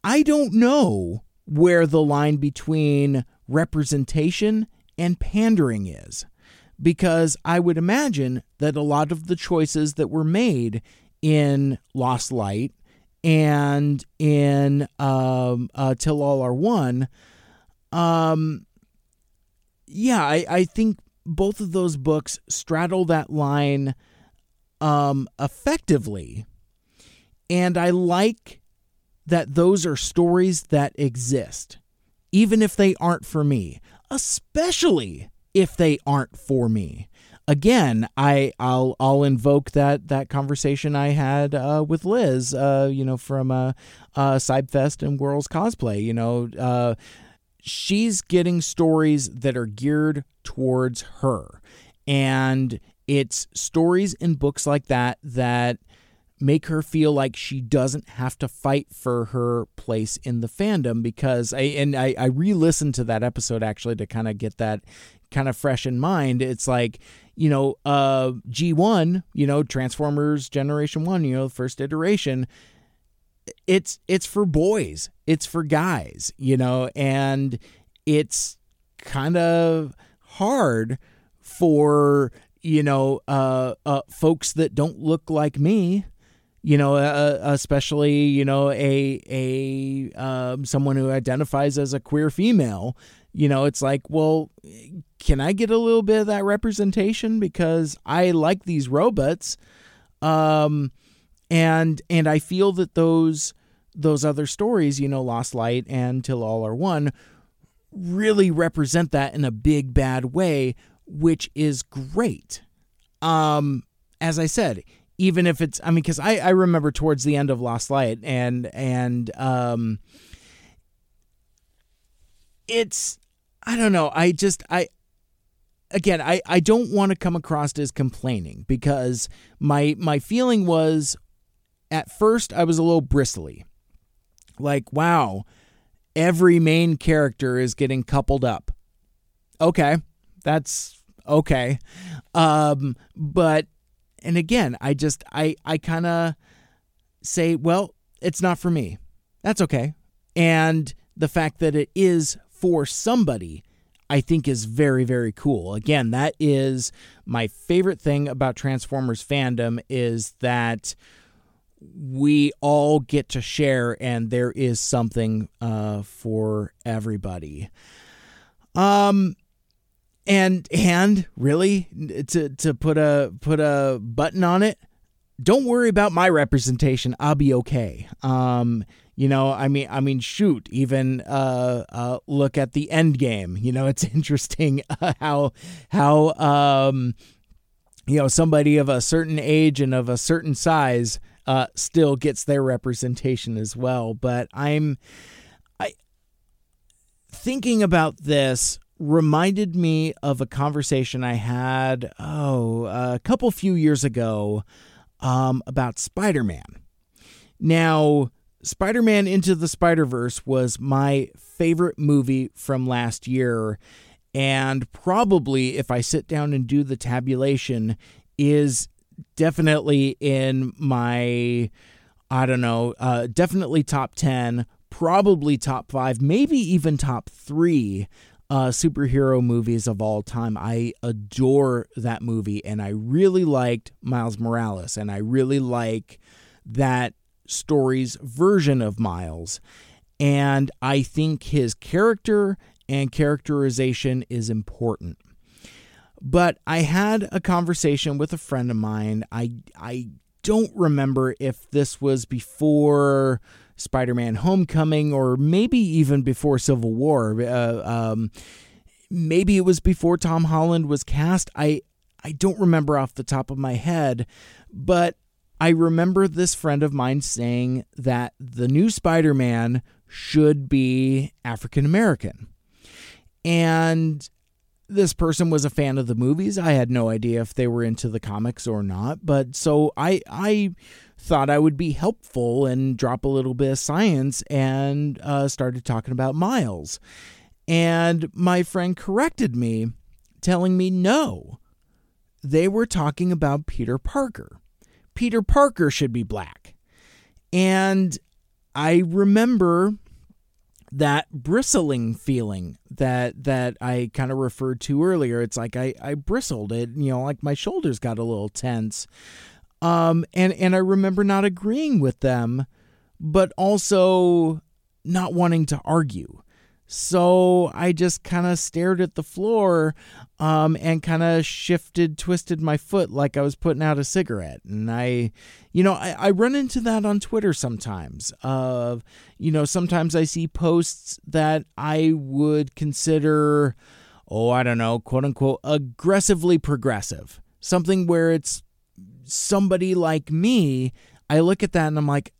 I don't know where the line between representation and pandering is. Because I would imagine that a lot of the choices that were made in Lost Light and in um, uh, Till All Are One, um, yeah, I, I think both of those books straddle that line um, effectively. And I like that those are stories that exist, even if they aren't for me especially if they aren't for me. Again, I I'll I'll invoke that that conversation I had uh, with Liz, uh, you know, from uh, uh, Cybfest and Worlds Cosplay. You know, uh, she's getting stories that are geared towards her, and it's stories in books like that that make her feel like she doesn't have to fight for her place in the fandom because I and I, I re-listened to that episode actually to kind of get that kind of fresh in mind. It's like, you know, uh G1, you know, Transformers Generation 1, you know, first iteration, it's it's for boys. It's for guys, you know, and it's kind of hard for you know uh, uh folks that don't look like me you know, uh, especially you know a a um, someone who identifies as a queer female. You know, it's like, well, can I get a little bit of that representation because I like these robots, um, and and I feel that those those other stories, you know, Lost Light and Till All Are One, really represent that in a big bad way, which is great. Um, as I said, even if it's I mean because I I remember towards the end of Lost Light and and um it's I don't know I just I again I I don't want to come across as complaining because my my feeling was at first I was a little bristly like wow every main character is getting coupled up okay that's okay um but and again, I just I I kind of say, well, it's not for me. That's okay. And the fact that it is for somebody I think is very very cool. Again, that is my favorite thing about Transformers fandom is that we all get to share and there is something uh, for everybody. Um and and really to to put a put a button on it don't worry about my representation i'll be okay um you know i mean i mean shoot even uh, uh look at the end game you know it's interesting uh, how how um you know somebody of a certain age and of a certain size uh still gets their representation as well but i'm i thinking about this reminded me of a conversation I had, oh, a couple few years ago um, about Spider Man. Now, Spider Man Into the Spider Verse was my favorite movie from last year. And probably, if I sit down and do the tabulation, is definitely in my, I don't know, uh, definitely top 10, probably top five, maybe even top three uh, superhero movies of all time. I adore that movie, and I really liked Miles Morales, and I really like that story's version of Miles. And I think his character and characterization is important. But I had a conversation with a friend of mine. I I don't remember if this was before Spider Man Homecoming or maybe even before Civil War. Uh, um, maybe it was before Tom Holland was cast. I, I don't remember off the top of my head, but I remember this friend of mine saying that the new Spider Man should be African American. And this person was a fan of the movies. I had no idea if they were into the comics or not, but so I I thought I would be helpful and drop a little bit of science and uh, started talking about Miles. And my friend corrected me, telling me no, they were talking about Peter Parker. Peter Parker should be black. And I remember that bristling feeling that that I kind of referred to earlier. It's like I, I bristled it, you know, like my shoulders got a little tense. Um and and I remember not agreeing with them, but also not wanting to argue. So I just kind of stared at the floor um, and kind of shifted, twisted my foot like I was putting out a cigarette. And I, you know, I, I run into that on Twitter sometimes. Of, you know, sometimes I see posts that I would consider, oh, I don't know, quote unquote, aggressively progressive. Something where it's somebody like me. I look at that and I'm like,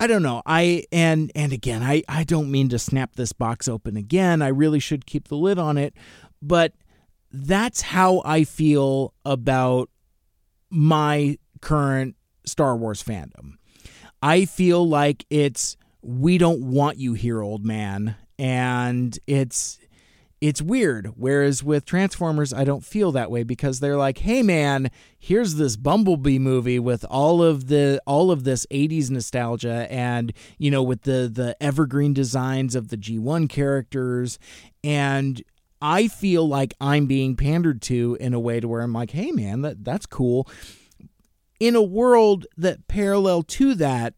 I don't know. I and and again, I I don't mean to snap this box open again. I really should keep the lid on it, but that's how I feel about my current Star Wars fandom. I feel like it's we don't want you here, old man, and it's it's weird. Whereas with Transformers, I don't feel that way because they're like, "Hey, man, here's this Bumblebee movie with all of the all of this '80s nostalgia, and you know, with the the evergreen designs of the G1 characters, and I feel like I'm being pandered to in a way to where I'm like, "Hey, man, that that's cool." In a world that parallel to that,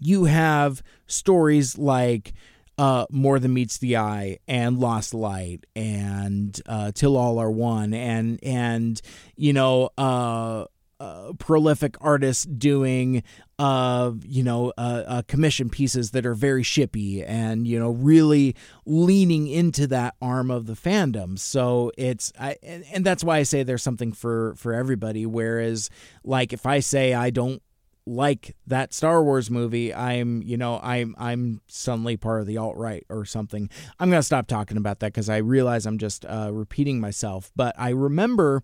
you have stories like uh, More Than Meets the Eye and Lost Light and uh, Till All Are One and and you know uh, prolific artists doing uh you know uh, uh, commission pieces that are very shippy and you know really leaning into that arm of the fandom so it's I and, and that's why I say there's something for for everybody whereas like if I say I don't like that Star Wars movie, I'm, you know, I'm I'm suddenly part of the alt right or something. I'm gonna stop talking about that because I realize I'm just uh, repeating myself. But I remember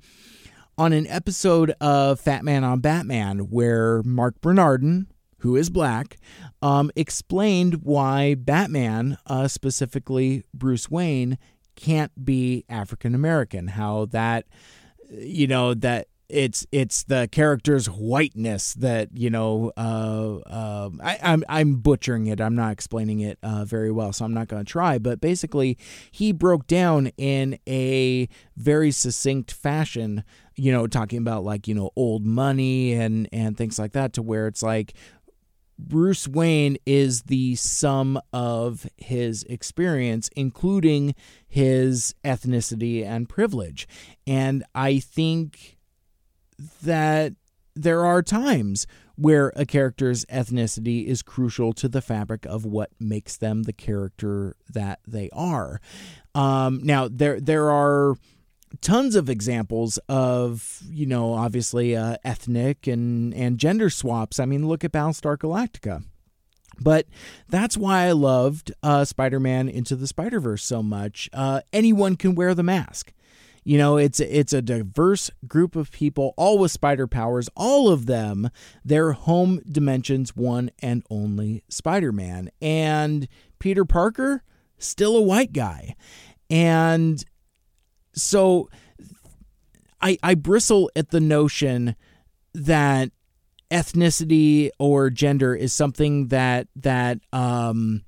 on an episode of Fat Man on Batman where Marc Bernardin, who is black, um, explained why Batman, uh, specifically Bruce Wayne, can't be African American. How that, you know, that it's it's the character's whiteness that you know uh, uh, I, I'm I'm butchering it. I'm not explaining it uh, very well, so I'm not going to try. But basically, he broke down in a very succinct fashion. You know, talking about like you know old money and and things like that, to where it's like Bruce Wayne is the sum of his experience, including his ethnicity and privilege. And I think that there are times where a character's ethnicity is crucial to the fabric of what makes them the character that they are. Um, now, there there are tons of examples of you know obviously uh, ethnic and and gender swaps. I mean, look at Battlestar Galactica. But that's why I loved uh, Spider Man Into the Spider Verse so much. Uh, anyone can wear the mask. You know, it's it's a diverse group of people, all with spider powers. All of them, their home dimensions one and only Spider-Man, and Peter Parker, still a white guy, and so I I bristle at the notion that ethnicity or gender is something that that um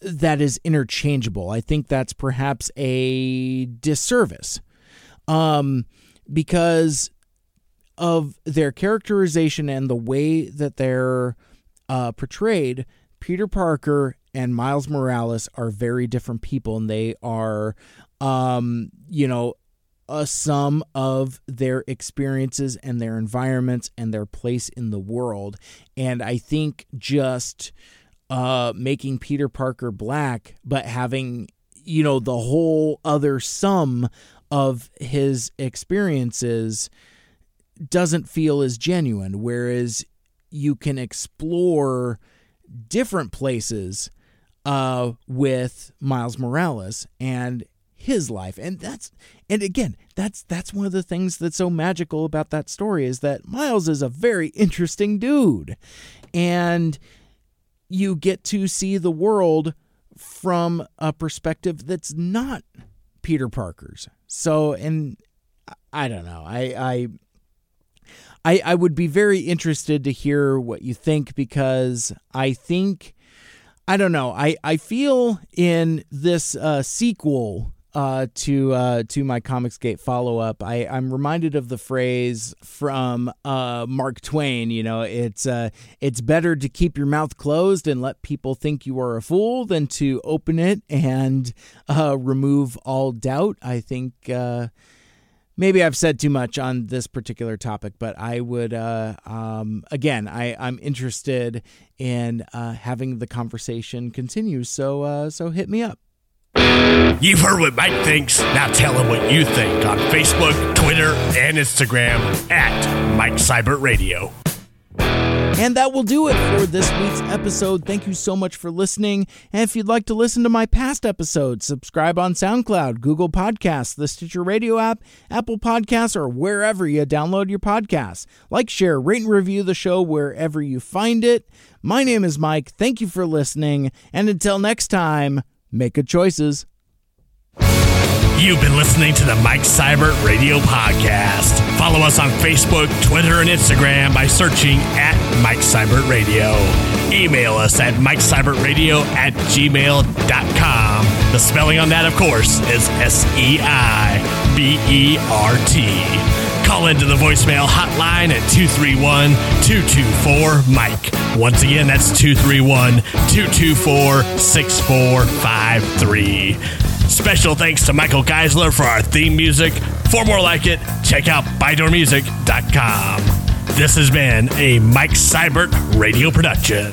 that is interchangeable. I think that's perhaps a disservice um, because of their characterization and the way that they're uh, portrayed. Peter Parker and Miles Morales are very different people, and they are, um, you know, a sum of their experiences and their environments and their place in the world. And I think just uh, making Peter Parker black, but having, you know, the whole other sum of his experiences doesn't feel as genuine, whereas you can explore different places uh, with Miles Morales and his life. And that's and again that's that's one of the things that's so magical about that story is that miles is a very interesting dude. And you get to see the world from a perspective that's not peter parker's so and i don't know i i I, I would be very interested to hear what you think because I think I don't know. I, I feel in this uh, sequel uh, to uh, to my Comicsgate follow up, I I'm reminded of the phrase from uh, Mark Twain. You know, it's uh, it's better to keep your mouth closed and let people think you are a fool than to open it and uh, remove all doubt. I think. Uh, maybe I've said too much on this particular topic, but I would, uh, um, again, I, I'm interested in uh, having the conversation continue. So, uh, so hit me up. You've heard what Mike thinks. Now tell him what you think on Facebook, Twitter, and Instagram at Mike Seibert Radio. And that will do it for this week's episode. Thank you so much for listening. And if you'd like to listen to my past episodes, subscribe on SoundCloud, Google Podcasts, the Stitcher Radio app, Apple Podcasts, or wherever you download your podcasts. Like, share, rate, and review the show wherever you find it. My name is Mike. Thank you for listening. And until next time, make good choices. You've been listening to the Mike Seibert Radio Podcast. Follow us on Facebook, Twitter, and Instagram by searching at Mike Seibert Radio. Email us at Mike Radio at gmail.com. The spelling on that, of course, is S E I B E R T. Call into the voicemail hotline at 231 224 Mike. Once again, that's 231 224 6453. Special thanks to Michael Geisler for our theme music. For more like it, check out ByDoorMusic.com. This has been a Mike Seibert radio production.